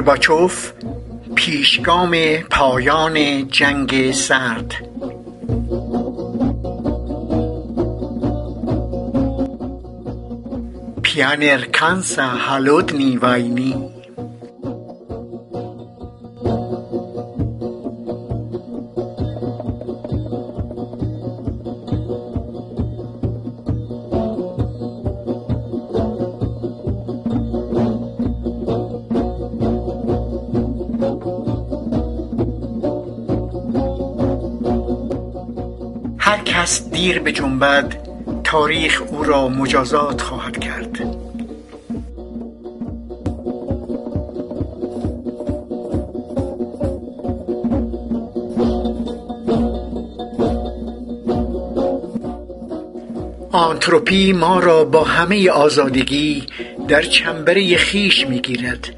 گورباچوف پیشگام پایان جنگ سرد. کانسا هالودنی واینی هر کس دیر بجنبد تاریخ او را مجازات خواهد کرد. آنتروپی ما را با همه آزادگی در چنبره خویش می‌گیرد.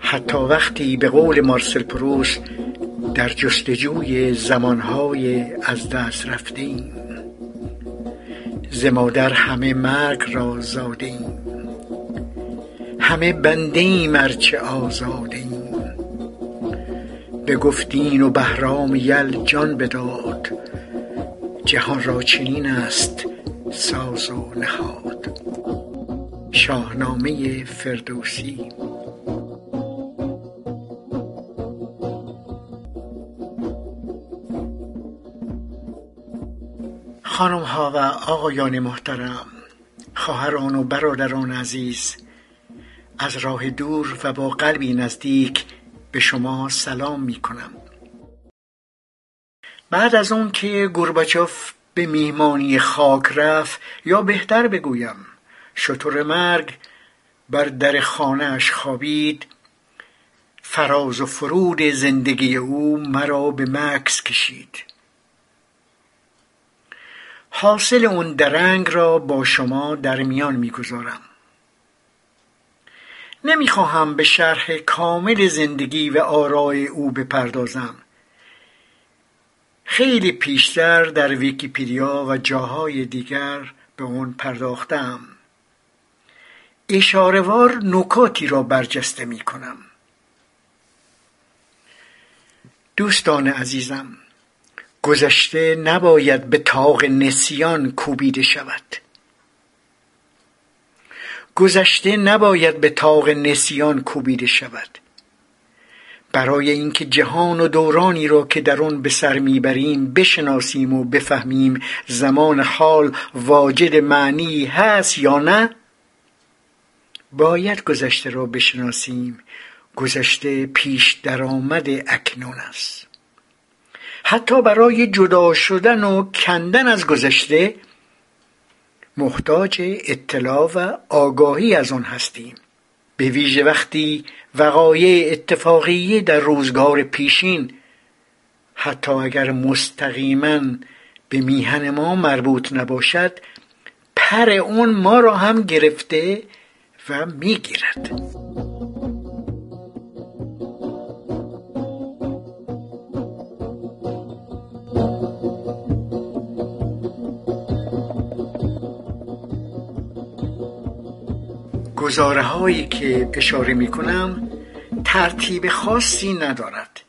حتی وقتی به قول مارسل پروست در جستجوی زمانهای از دست رفته ایم ز مادر همه مرگ را زاده ایم همه بنده ایم ار چه آزاده ایم بگفت و بهرام یل جان بداد. جهان را چنین است ساز و نهاد. شاهنامه فردوسی. خانم ها و آقایان محترم خواهران و برادران عزیز از راه دور و با قلبی نزدیک به شما سلام می کنم بعد از اون که گورباچوف به میهمانی خاک رفت یا بهتر بگویم شتر مرگ بر در خانهاش خوابید فراز و فرود زندگی او مرا به مکث کشید. حاصل اون درنگ را با شما در میان می‌گذارم. نمی‌خواهم به شرح کامل زندگی و آرای او بپردازم. خیلی پیشتر در ویکیپیدیا و جاهای دیگر به اون پرداختم. اشارهوار نکاتی را برجسته می کنم دوستان عزیزم گذشته نباید به طاق نسیان کوبیده شود. گذشته نباید به طاق نسیان کوبیده شود. برای اینکه جهان و دورانی را که در آن به سر می‌بریم بشناسیم و بفهمیم زمان حال واجد معنی هست یا نه باید گذشته را بشناسیم. گذشته پیش درآمد اکنون است. حتی برای جدا شدن و کندن از گذشته محتاج اطلاع و آگاهی از آن هستیم. به ویژه وقتی وقایع اتفاقی در روزگار پیشین حتی اگر مستقیما به میهن ما مربوط نباشد پر اون ما را هم گرفته و می‌گیرد. گزارههایی که اشاره می‌کنم ترتیب خاصی ندارد.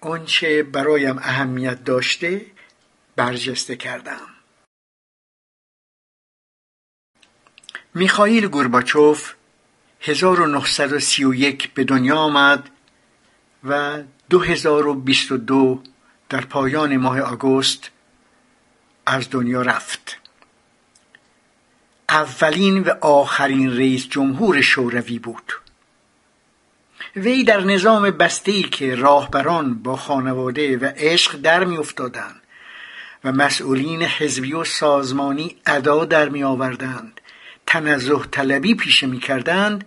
آنچه برایم اهمیت داشته برجسته کردم. میخائیل گورباچوف 1931 به دنیا آمد و 2022 در پایان ماه آگوست از دنیا رفت. اولین و آخرین رئیس جمهور شوروی بود. وی در نظام بستهای که راهبران با خانواده و عشق در میافتادند و مسئولین حزبی و سازمانی ادا در می آوردند تنزه طلبی پیشه می کردند.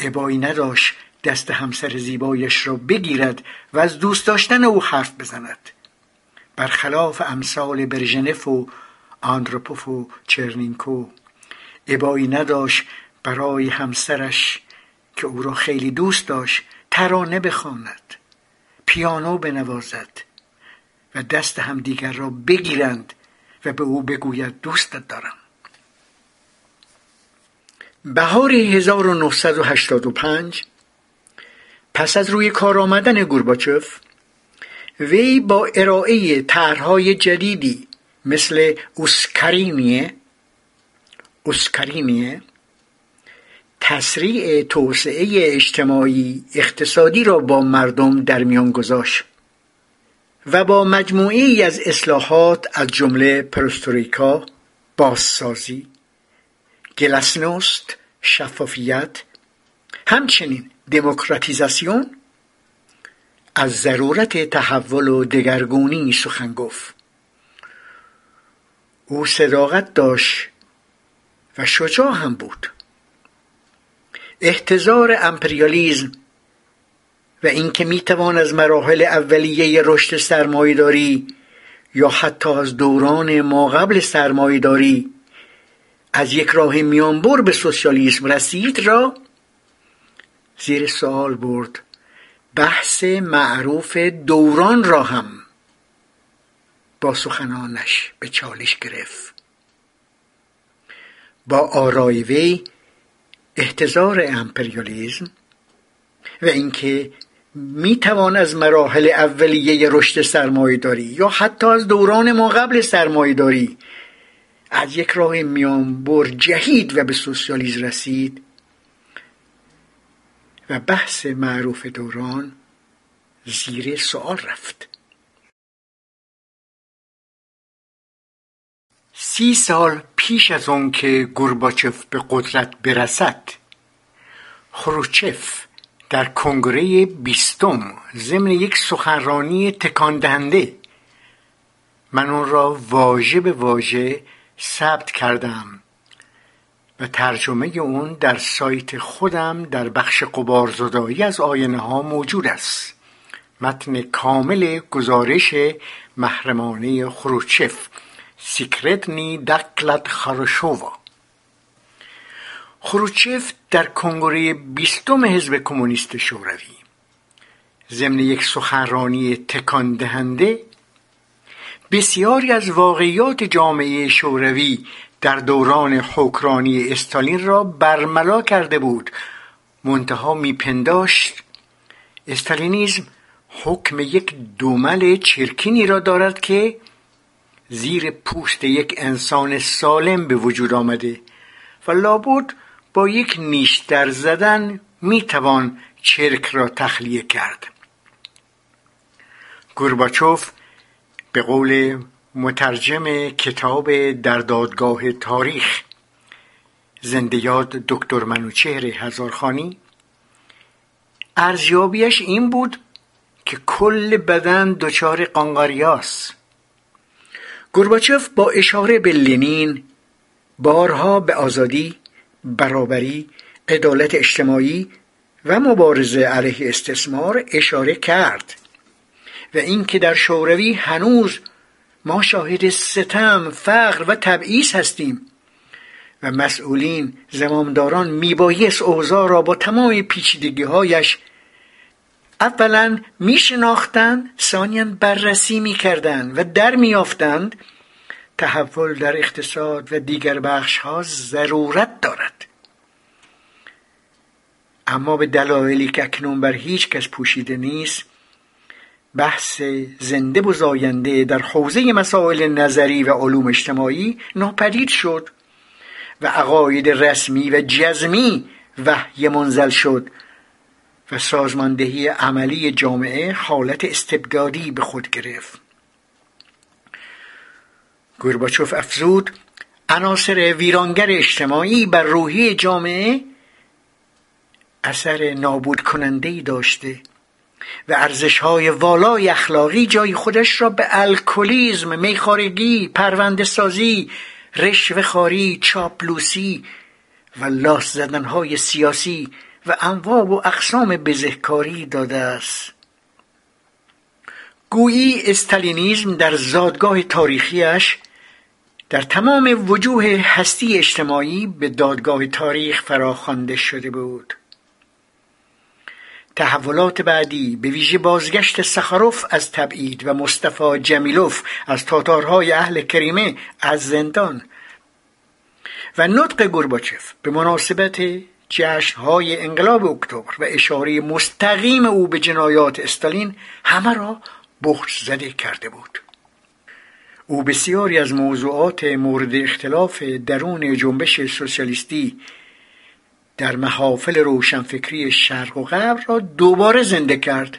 ابایی نداشت دست همسر زیبایش را بگیرد و از دوست داشتن او حرف بزند. برخلاف امثال برژنف و آندروپوف و چرنینکو. ابایی نداشت برای همسرش که او را خیلی دوست داشت ترانه بخواند پیانو بنوازد و دست همدیگر را بگیرند و به او بگوید دوستت دارم. بهار 1985 پس از روی کار آمدن گورباچوف وی با ارائه طرحهای جدیدی مثل اوسکارینیه اوسکارینیه تسریع توسعه اجتماعی اقتصادی را با مردم در میان گذاشت و با مجموعی از اصلاحات از جمله پرستوریکا بازسازی گلسنوست شفافیت همچنین دموکراتیزاسیون از ضرورت تحول و دگرگونی سخن گفت او صداقت داشت و شجاع هم بود. احتضار امپریالیزم و اینکه می‌توان از مراحل اولیه رشد سرمایهداری یا حتی از دوران ما قبل سرمایهداری از یک راه میانبر به سوسیالیسم رسید را زیر سوال برد. بحث معروف دوران را هم با سخنانش به چالش گرفت. با آرای وی احتضار امپریالیزم و اینکه می توان از مراحل اولیه رشد سرمایهداری یا حتی از دوران ما قبل سرمایهداری از یک راه میانبر جهید و به سوسیالیسم رسید و بحث معروف دوران زیر سوال رفت. سی سال پیش از اون که گورباچف به قدرت برسد خروچف در کنگره بیستم ضمن یک سخنرانی تکان دهنده من اون را واژه به واژه ثبت کردم و ترجمه اون در سایت خودم در بخش قبارزدایی از آینه ها موجود است. متن کامل گزارش محرمانه خروچف. سیکرتنی دکلت خارشووا. خروچف در کنگره بیستم حزب کمونیست شوروی. ضمن یک سخنرانی تکان دهنده بسیاری از واقعیات جامعه شوروی در دوران حکرانی استالین را برملا کرده بود. منتها میپنداشت استالینیزم حکم یک دومل چرکینی را دارد که زیر پوست یک انسان سالم به وجود آمده و لابد با یک نیشتر زدن می‌توان چرک را تخلیه کرد. گورباچوف به قول مترجم کتاب در دادگاه تاریخ زنده یاد دکتر منوچهر هزارخانی ارزیابیش این بود که کل بدن دچار قانقاریاست گورباچوف با اشاره به لنین بارها به آزادی برابری عدالت اجتماعی و مبارزه علیه استثمار اشاره کرد و اینکه در شوروی هنوز ما شاهد ستم فقر و تبعیض هستیم و مسئولین زمامداران میبایست اوضاع را با تمام پیچیدگی هایش اولا میشناختند ثانیا بررسی می‌کردند و در میافتند. تحول در اقتصاد و دیگر بخش ها ضرورت دارد. اما به دلایلی که اکنون بر هیچ کس پوشیده نیست بحث زنده و زاینده در حوزه مسائل نظری و علوم اجتماعی ناپدید شد و عقاید رسمی و جزمی وحی منزل شد. و سازماندهی عملی جامعه حالت استبدادی به خود گرفت. گورباچوف افزود عناصر ویرانگر اجتماعی بر روحی جامعه اثر نابود کننده داشته و ارزش های والای اخلاقی جای خودش را به الکلیزم، میخارگی، پرونده سازی، رشوه خاری، چاپلوسی و لاس زدن های سیاسی و انواع و اقسام بزهکاری داده است. گویی استالینیزم در زادگاه تاریخیش در تمام وجوه هستی اجتماعی به دادگاه تاریخ فراخوانده شده بود. تحولات بعدی به ویژه بازگشت سخاروف از تبعید و مصطفی جمیلوف از تاتارهای اهل کریمه از زندان و نطق گورباچف به مناسبت جشنهای انقلاب اکتبر و اشاره مستقیم او به جنایات استالین همه را بخش زده کرده بود. او بسیاری از موضوعات مورد اختلاف درون جنبش سوسیالیستی در محافل روشنفکری شرق و غرب را دوباره زنده کرد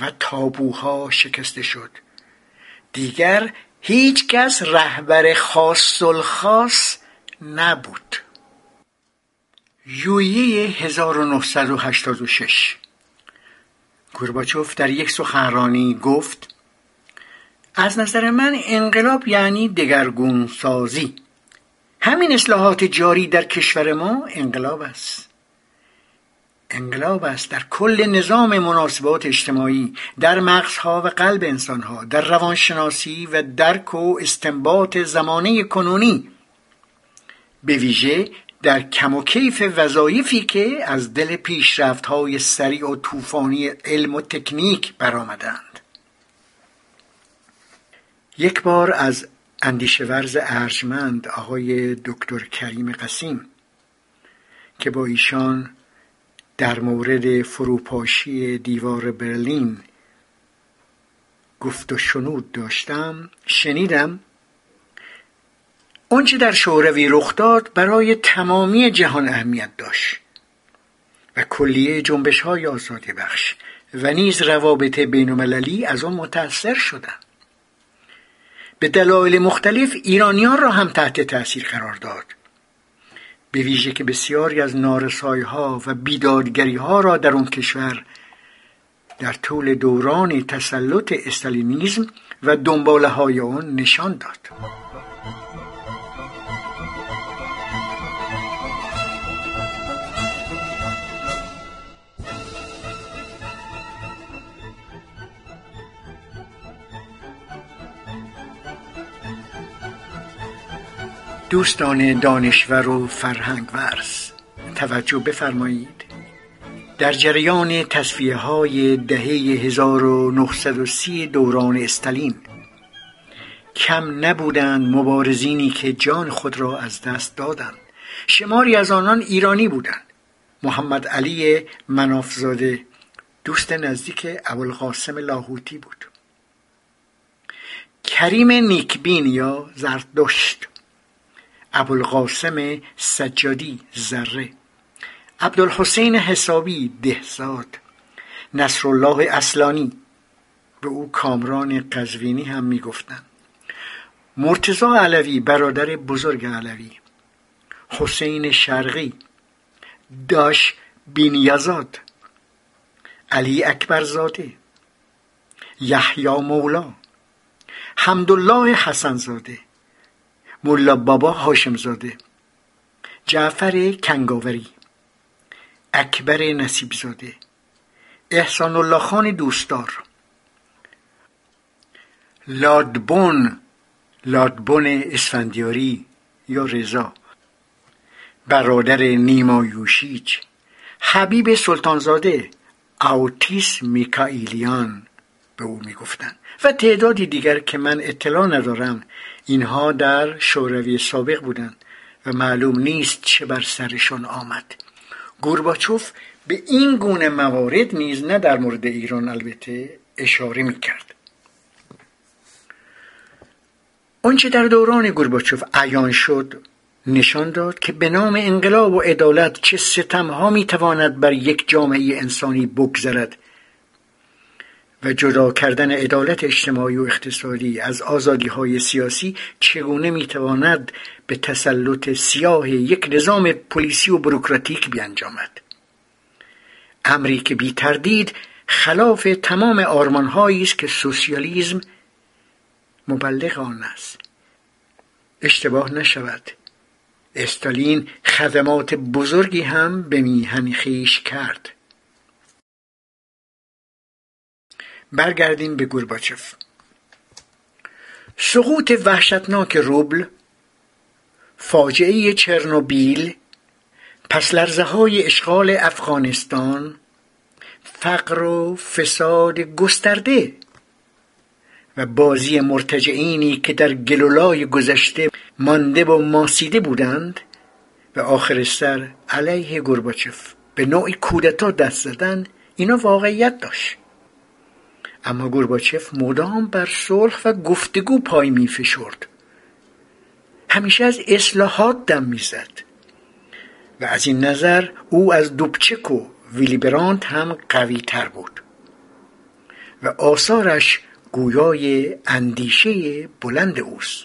و تابوها شکسته شد. دیگر هیچ کس رهبر خاص الخاص نبود. یویه 1986 گورباچوف در یک سخنرانی گفت از نظر من انقلاب یعنی دگرگون سازی. همین اصلاحات جاری در کشور ما انقلاب است. انقلاب است در کل نظام مناسبات اجتماعی در مغزها و قلب انسانها در روانشناسی و درک و استنباط زمانه کنونی. به ویژه در کم و کیف وظایفی که از دل پیشرفت های سریع و طوفانی علم و تکنیک برآمدند. یک بار از اندیشه ورز ارجمند آقای دکتر کریم قسیم که با ایشان در مورد فروپاشی دیوار برلین گفت و شنود داشتم شنیدم آنچه در شوروی رخ داد برای تمامی جهان اهمیت داشت. و کلیه جنبش های آزادی بخش و نیز روابط بین از آن متأثر شدند. به دلایل مختلف ایرانیان را هم تحت تأثیر قرار داد. به ویژه که بسیاری از نارسایی ها و بیدادگری ها را در آن کشور در طول دوران تسلط استالینیزم و دنباله های آن نشان داد. دوستان دانشور و فرهنگ ورز توجه بفرمایید. در جریان تصفیه های دهه 1930 دوران استالین کم نبودند مبارزینی که جان خود را از دست دادند. شماری از آنان ایرانی بودند. محمد علی منافزاده دوست نزدیک ابوالقاسم لاهوتی بود. کریم نیکبین یا زردشت ابوالقاسم سجادی ذره. عبدالحسین حسابی دهزاد. نصرالله اصلانی. به او کامران قزوینی هم می‌گفتند. مرتزا علوی برادر بزرگ علوی. حسین شرقی. داش بینیزاد علی اکبرزاده. یحیی مولا. حمدالله حسنزاده. ملا بابا هاشمزاده جعفر کنگاوری اکبر نصیبزاده احسان الله خان دوستدار لادبون لادبون اسفندیاری یا رضا برادر نیما یوشیچ حبیب سلطانزاده اوتیس میکائیلیان به او می‌گفتند. و تعدادی دیگر که من اطلاع ندارم اینها در شوروی سابق بودند و معلوم نیست چه بر سرشان آمد. گورباچوف به این گونه موارد نیز نه در مورد ایران البته اشاره می کرد آنچه در دوران گورباچوف عیان شد نشان داد که به نام انقلاب و عدالت چه ستمها می‌تواند بر یک جامعه انسانی بگذرد و جدا کردن عدالت اجتماعی و اقتصادی از آزادی های سیاسی چگونه می‌تواند به تسلط سیاه یک نظام پلیسی و بروکراتیک بیانجامد؟ امری که بی تردید خلاف تمام آرمانهایی است که سوسیالیسم مبلغ آن است. اشتباه نشود. استالین خدمات بزرگی هم به میهن خیش کرد. برگردیم به گورباچف. سقوط وحشتناک روبل فاجعه چرنوبیل پس لرزه های اشغال افغانستان فقر و فساد گسترده و بازی مرتجعینی که در گلولای گذشته مانده و ماسیده بودند و آخر سر علیه گرباچف به نوعی کودتا دست زدن اینا واقعیت داشت. اما گرباچف مدام بر صلح و گفتگو پای می فشرد. همیشه از اصلاحات دم می‌زد و از این نظر او از دوبچک و ویلی برانت هم قوی تر بود. و آثارش گویای اندیشه بلند اوست.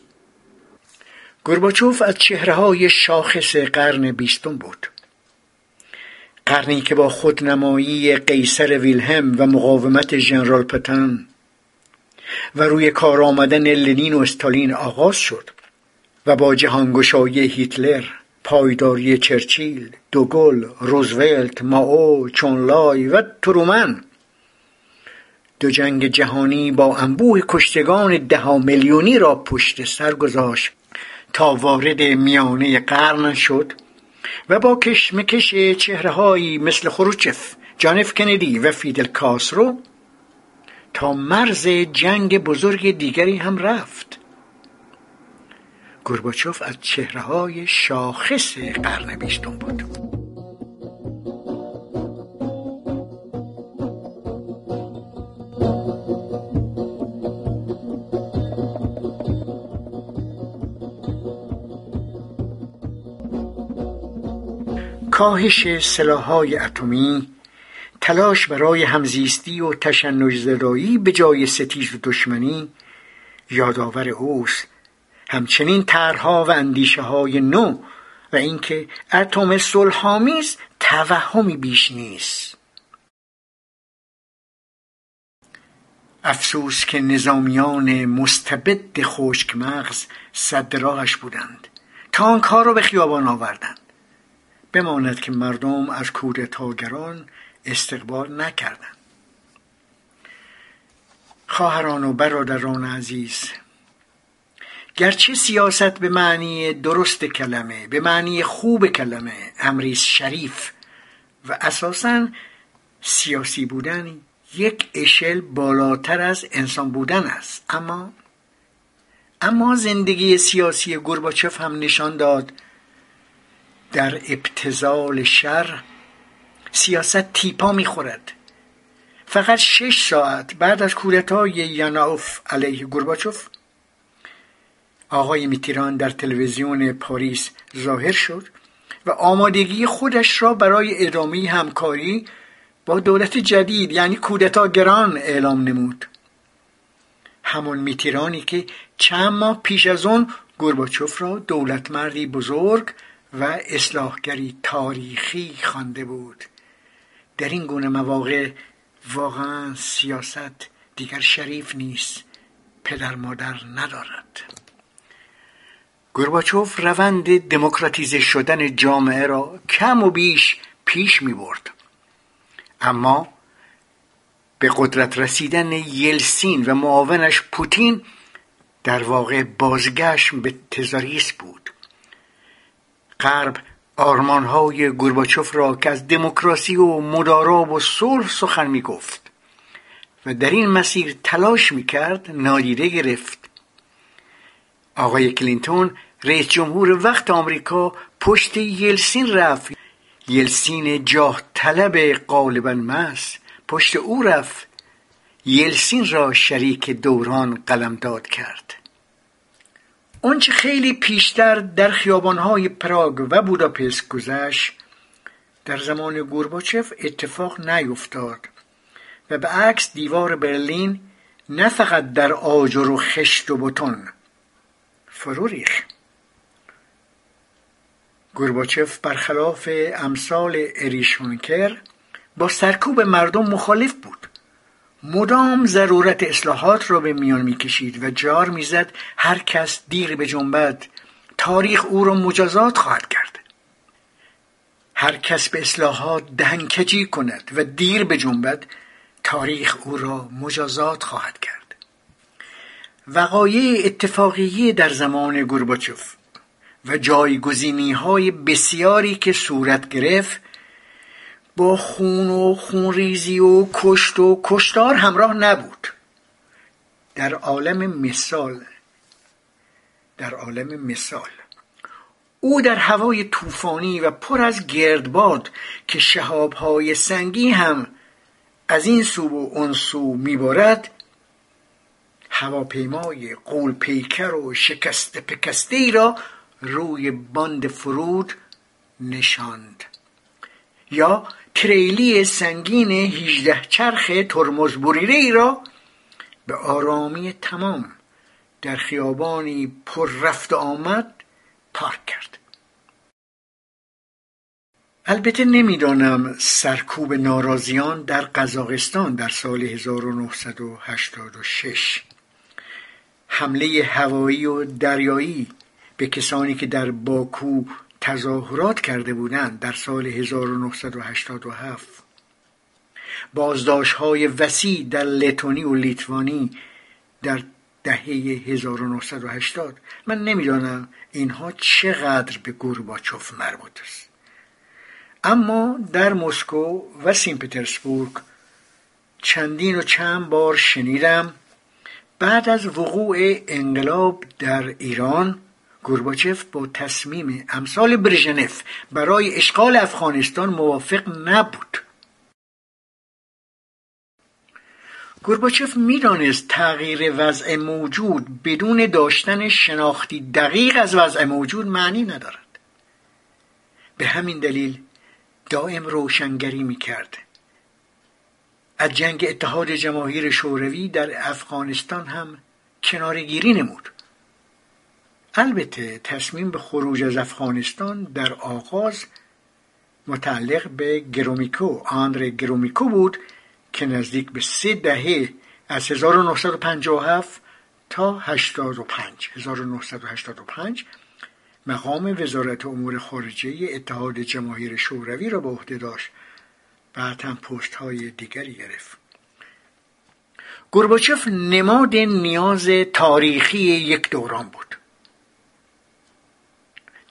گرباچوف از چهره های شاخص قرن بیستم بود. قرنی که با خودنمایی قیصر ویلهم و مقاومت ژنرال پتن و روی کار آمدن لنین و استالین آغاز شد و با جهانگشایی هیتلر پایداری چرچیل، دوگل، روزولت، ماو، چونلای و ترومن دو جنگ جهانی با انبوه کشتگان ده میلیونی را پشت سر گذاشت تا وارد میانه قرن شد. و با کشمکش چهرههایی مثل خروچف جانف کندی و فیدل کاسرو تا مرز جنگ بزرگ دیگری هم رفت. گرباچوف از چهره های شاخص قرن بیستم بود. کاهش سلاحهای اتمی تلاش برای همزیستی و تشنج زدایی به جای ستیز و دشمنی یادآور اوست. همچنین طرحها و اندیشه های نو و اینکه اتم صلحآمیز توهمی بیش نیست. افسوس که نظامیان مستبد خشک مغز صد راهش بودند. تانک ها را به خیابان آوردند. بماند که مردم از کودتاگران استقبال نکردند. خواهران و برادران عزیز گرچه سیاست به معنی درست کلمه به معنی خوب کلمه امری شریف و اساسا سیاسی بودن یک اشل بالاتر از انسان بودن است. اما اما زندگی سیاسی گرباچف هم نشان داد در ابتزال شر سیاست تیپا می‌خورد. فقط شش ساعت بعد از کودتای یاناوف علیه گرباچوف آقای میتیران در تلویزیون پاریس ظاهر شد و آمادگی خودش را برای ادامه همکاری با دولت جدید یعنی کودتاگران اعلام نمود. همون میتیرانی که چند ماه پیش از اون گرباچوف را دولت مردی بزرگ و اصلاحگری تاریخی خوانده بود. در این گونه مواقع واقعا سیاست دیگر شریف نیست پدر مادر ندارد. گرباچوف روند دموکراتیزه شدن جامعه را کم و بیش پیش می برد. اما به قدرت رسیدن یلسین و معاونش پوتین در واقع بازگشت به تزاریس بود. غرب آرمانهای گورباچوف را که از دموکراسی و مدارا و صلح سخن می گفت و در این مسیر تلاش می کرد نادیده گرفت. آقای کلینتون رئیس جمهور وقت آمریکا پشت یلسین رفت. یلسین جاه طلب غالبا مس پشت او رفت. یلسین را شریک دوران قلمداد کرد. آنچه خیلی پیشتر در خیابانهای پراگ و بوداپست گذشت در زمان گورباچف اتفاق نیفتاد و به عکس دیوار برلین نه فقط در آجر و خشت و بتون فرو ریخت. گورباچف برخلاف امثال اریشونکر با سرکوب مردم مخالف بود. مدام ضرورت اصلاحات را به میان می‌کشید و جار می‌زد هر کس دیر به جنبت. تاریخ او را مجازات خواهد کرد. هر کس به اصلاحات دهنکجی کند و دیر به جنبد تاریخ او را مجازات خواهد کرد. وقایع اتفاقیه در زمان گورباچوف و جایگزینی های بسیاری که صورت گرفت با خون و خونریزی و کشت و کشتار همراه نبود. در عالم مثال در عالم مثال. او در هوای طوفانی و پر از گردباد که شهابهای سنگی هم از این سو و اون سو میبارد هواپیمای قول پیکر و شکست پکسته ای را روی باند فرود نشاند. یا تریلی سنگین 18 چرخ ترمز بریده ای را به آرامی تمام در خیابانی پر رفت آمد پارک کرد. البته نمی‌دانم سرکوب ناراضیان در قزاقستان در سال 1986 حمله هوایی و دریایی به کسانی که در باکو تظاهرات کرده بودند در سال 1987 بازداشت های وسیع در لتونی و لیتوانی در دهه 1980 من نمی‌دانم اینها چقدر به گورباچوف مربوط است. اما در مسکو و سین پترزبورگ چندین و چند بار شنیدم بعد از وقوع انقلاب در ایران گورباچف با تصمیم امثال برژنف برای اشغال افغانستان موافق نبود. گورباچف می‌دانست تغییر وضع موجود بدون داشتن شناختی دقیق از وضع موجود معنی ندارد. به همین دلیل دائم روشنگری می‌کرد. از جنگ اتحاد جماهیر شوروی در افغانستان هم کنارگیری نمود. البته تصمیم به خروج از افغانستان در آغاز متعلق به گرومیکو آندر گرومیکو بود که نزدیک به سه دهه از 1957 تا 85 1985 مقام وزارت امور خارجه اتحاد جماهیر شوروی را به عهده داشت بعد هم پست های دیگری گرفت. گورباچف نماد نیاز تاریخی یک دوران بود.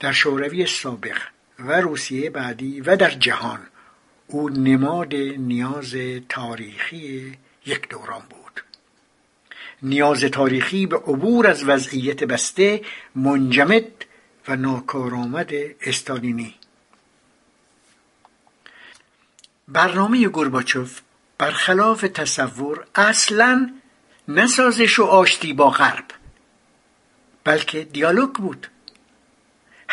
در شوروی سابق و روسیه بعدی و در جهان او نماد نیاز تاریخی یک دوران بود. نیاز تاریخی به عبور از وضعیت بسته منجمد و ناکارآمد استالینی. برنامه گورباچوف برخلاف تصور اصلا نسازش و آشتی با غرب بلکه دیالوگ بود.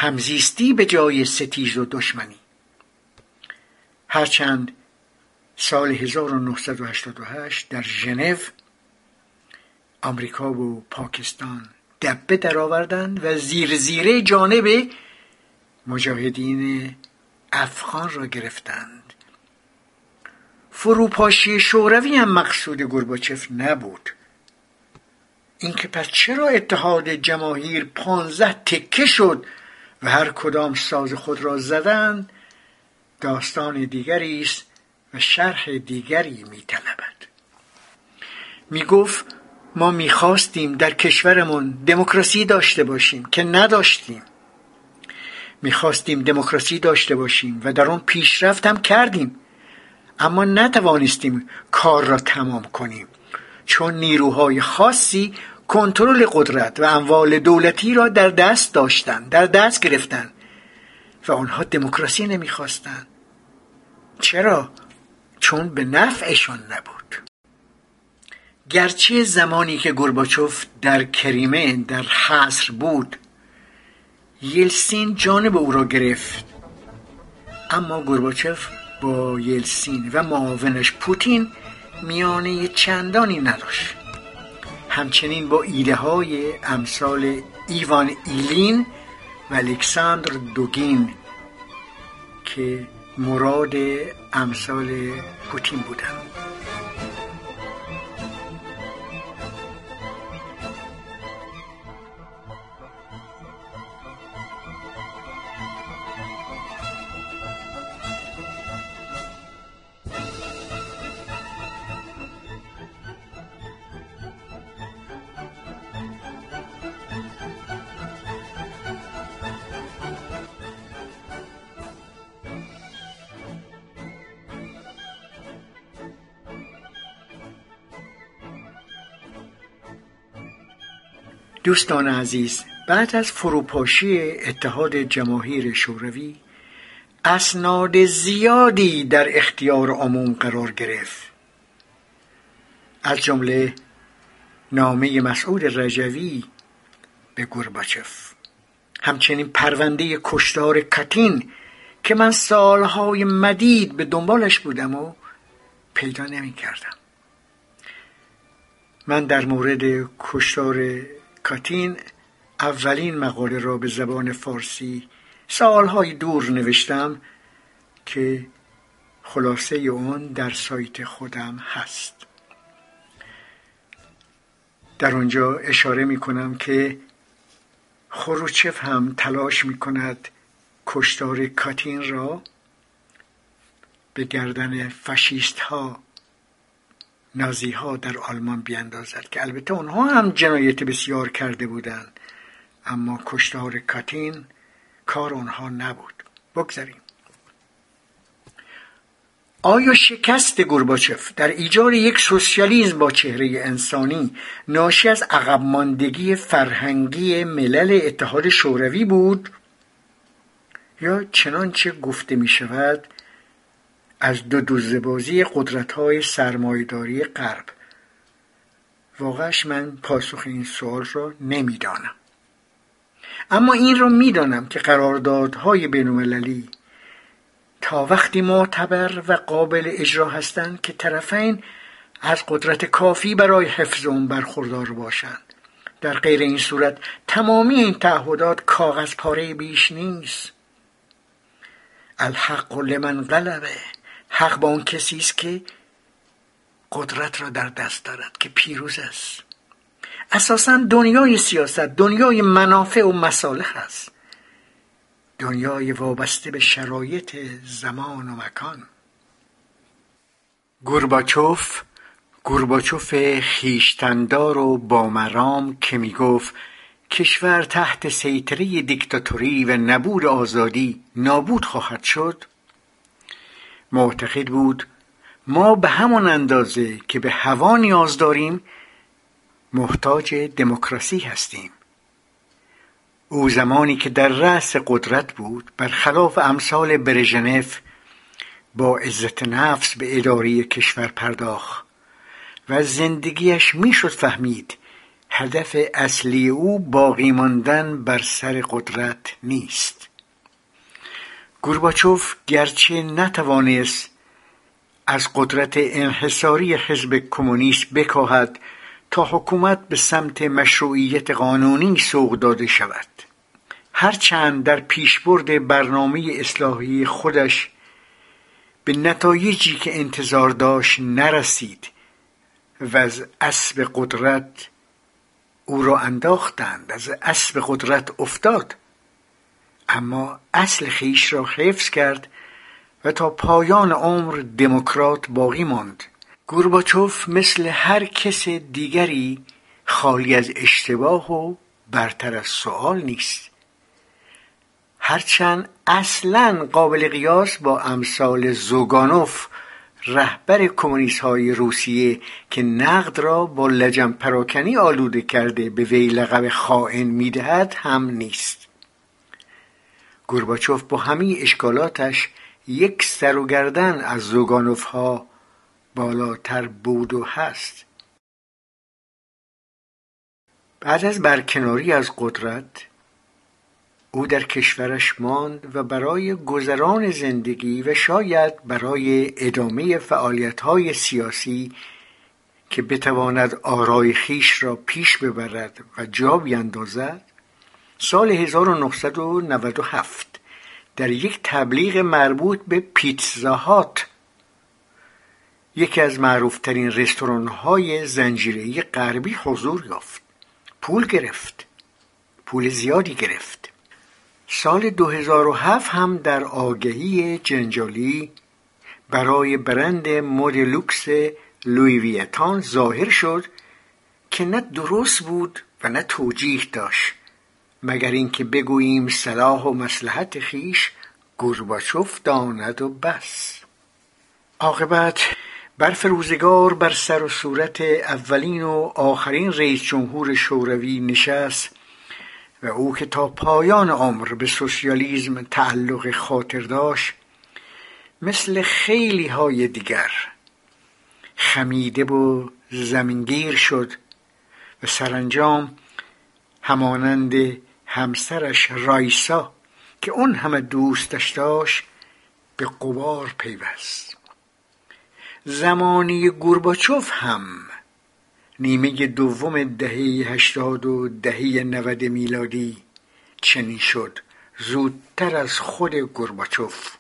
همزیستی به جای ستیز و دشمنی. هرچند سال 1988 در ژنو آمریکا و پاکستان دبه درآوردند و زیر زیره جانب مجاهدین افغان را گرفتند. فروپاشی شوروی هم مقصود گرباچف نبود. اینکه پس چرا اتحاد جماهیر پانزده تکه شد؟ و هر کدام ساز خود را زدند داستان دیگری است و شرح دیگری میطلبد. می‌گفت ما می‌خواستیم در کشورمون دموکراسی داشته باشیم که نداشتیم. می‌خواستیم دموکراسی داشته باشیم و در آن پیشرفت هم کردیم. اما نتوانستیم کار را تمام کنیم. چون نیروهای خاصی کنترل قدرت و اموال دولتی را در دست داشتند در دست گرفتند و آنها دموکراسی نمی‌خواستند. چرا؟ چون به نفعشان نبود. گرچه زمانی که گورباچوف در کریمه در حصر بود یلسین جانب او را گرفت. اما گورباچوف با یلسین و معاونش پوتین میانه چندانی نداشت. همچنین با ایده های امثال ایوان ایلین و الکساندر دوگین که مراد امثال پوتین بودند. دوستان عزیز بعد از فروپاشی اتحاد جماهیر شوروی اسناد زیادی در اختیار عموم قرار گرفت. از جمله نامه مسعود رجوی به گورباچف. همچنین پرونده کشتار کتین که من سالهای مدید به دنبالش بودم و پیدا نمی کردم من در مورد کشتار کاتین اولین مقاله را به زبان فارسی سالهای دور نوشتم که خلاصه اون در سایت خودم هست. در آنجا اشاره می کنم که خروچف هم تلاش می کند کشتار کاتین را به گردن فشیست ها نازی ها در آلمان بیاندازد که البته اونها هم جنایت بسیار کرده بودند. اما کشتار کاتین کار اونها نبود. بگذاریم. آیا شکست گورباچف در ایجاد یک سوسیالیسم با چهره انسانی ناشی از عقب ماندگی فرهنگی ملل اتحاد شوروی بود؟ یا چنانچه گفته می شود از دو دوزبازی قدرت های سرمایداری غرب. واقعش من پاسخ این سوال را نمی‌دانم. اما این را می‌دانم که قراردادهای بینالمللی تا وقتی معتبر و قابل اجرا هستند که طرفین از قدرت کافی برای حفظ اون برخوردار باشند. در غیر این صورت تمامی این تعهدات کاغذ پاره بیش نیست. الحق لمن غلبه. حق با اون کسی است که قدرت را در دست دارد که پیروز است. اساسا دنیای سیاست دنیای منافع و مصالح است. دنیای وابسته به شرایط زمان و مکان. گورباچوف گورباچوف خیشتندار و بامرام که می‌گفت کشور تحت سیطره دیکتاتوری و نبود آزادی نابود خواهد شد معتقد بود ما به همان اندازه که به هوا نیاز داریم محتاج دموکراسی هستیم. او زمانی که در رأس قدرت بود برخلاف امثال برژنف با عزت نفس به اداره کشور پرداخت و زندگیش می‌شد فهمید هدف اصلی او باقی ماندن بر سر قدرت نیست. گورباچوف گرچه نتوانست از قدرت انحصاری حزب کمونیست بکاهد تا حکومت به سمت مشروعیت قانونی سوق داده شود. هرچند در پیشبرد برنامه اصلاحی خودش به نتایجی که انتظار داشت نرسید و از اسب قدرت او را انداختند از اسب قدرت افتاد. اما اصل خیش را حفظ کرد و تا پایان عمر دموکرات باقی ماند. گورباچوف مثل هر کس دیگری خالی از اشتباه و برتر از سوال نیست. هرچند اصلا قابل قیاس با امثال زوگانوف رهبر کمونیست های روسیه که نقد را با لجن پراکنی آلوده کرده به وی لقب خائن می‌دهد هم نیست. گورباچوف با همه اشکالاتش یک سر و گردن از زوگانوف ها بالاتر بود و هست. بعد از برکناری از قدرت او در کشورش ماند و برای گذران زندگی و شاید برای ادامه فعالیت‌های سیاسی که بتواند آرای خیش را پیش ببرد و جا بیندازد سال 1997 در یک تبلیغ مربوط به پیتزاهات یکی از معروفترین رستوران های زنجیره غربی حضور یافت. پول گرفت. پول زیادی گرفت. سال 2007 هم در آگهی جنجالی برای برند مد لوکس لوی ویتان ظاهر شد که نه درست بود و نه توجیه داشت. مگر اینکه بگوییم صلاح و مسلحت خیش گورباچوف داند و بس. عاقبت برف روزگار بر سر و صورت اولین و آخرین رئیس جمهور شوروی نشست و او که تا پایان عمر به سوسیالیسم تعلق خاطر داشت مثل خیلی های دیگر خمیده و زمینگیر شد و سرانجام همانند همسرش رایسا که اون همه دوستش داشت به قبار پیوست. زمانی گورباچوف هم نیمه دوم دهه هشتاد و دهه نود میلادی چنین شد زودتر از خود گورباچوف.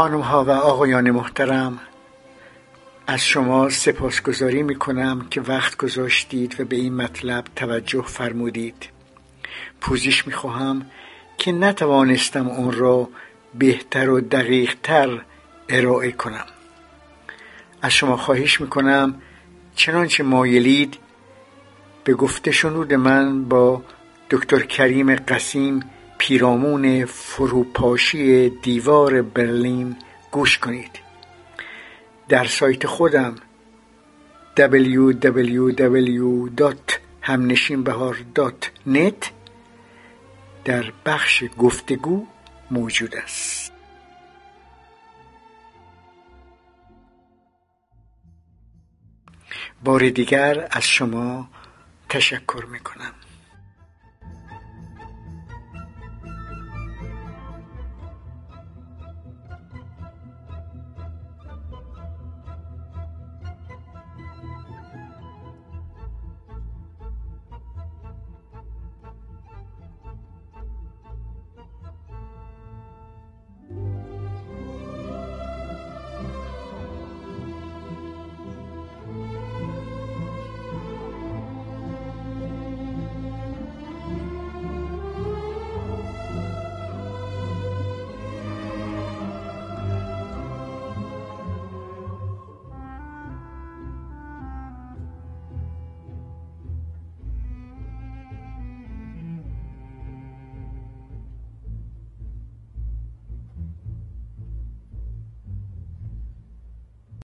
خانم ها و آقایان محترم از شما سپاسگزاری می کنم که وقت گذاشتید و به این مطلب توجه فرمودید. پوزش می خواهم که نتوانستم اون را بهتر و دقیقتر ارائه کنم. از شما خواهش می کنم چنانچه مایلید به گفته شنود من با دکتر کریم قسیم پیرامون فروپاشی دیوار برلین گوش کنید. در سایت خودم www.hamneshinbehar.net در بخش گفتگو موجود است. بار دیگر از شما تشکر می کنم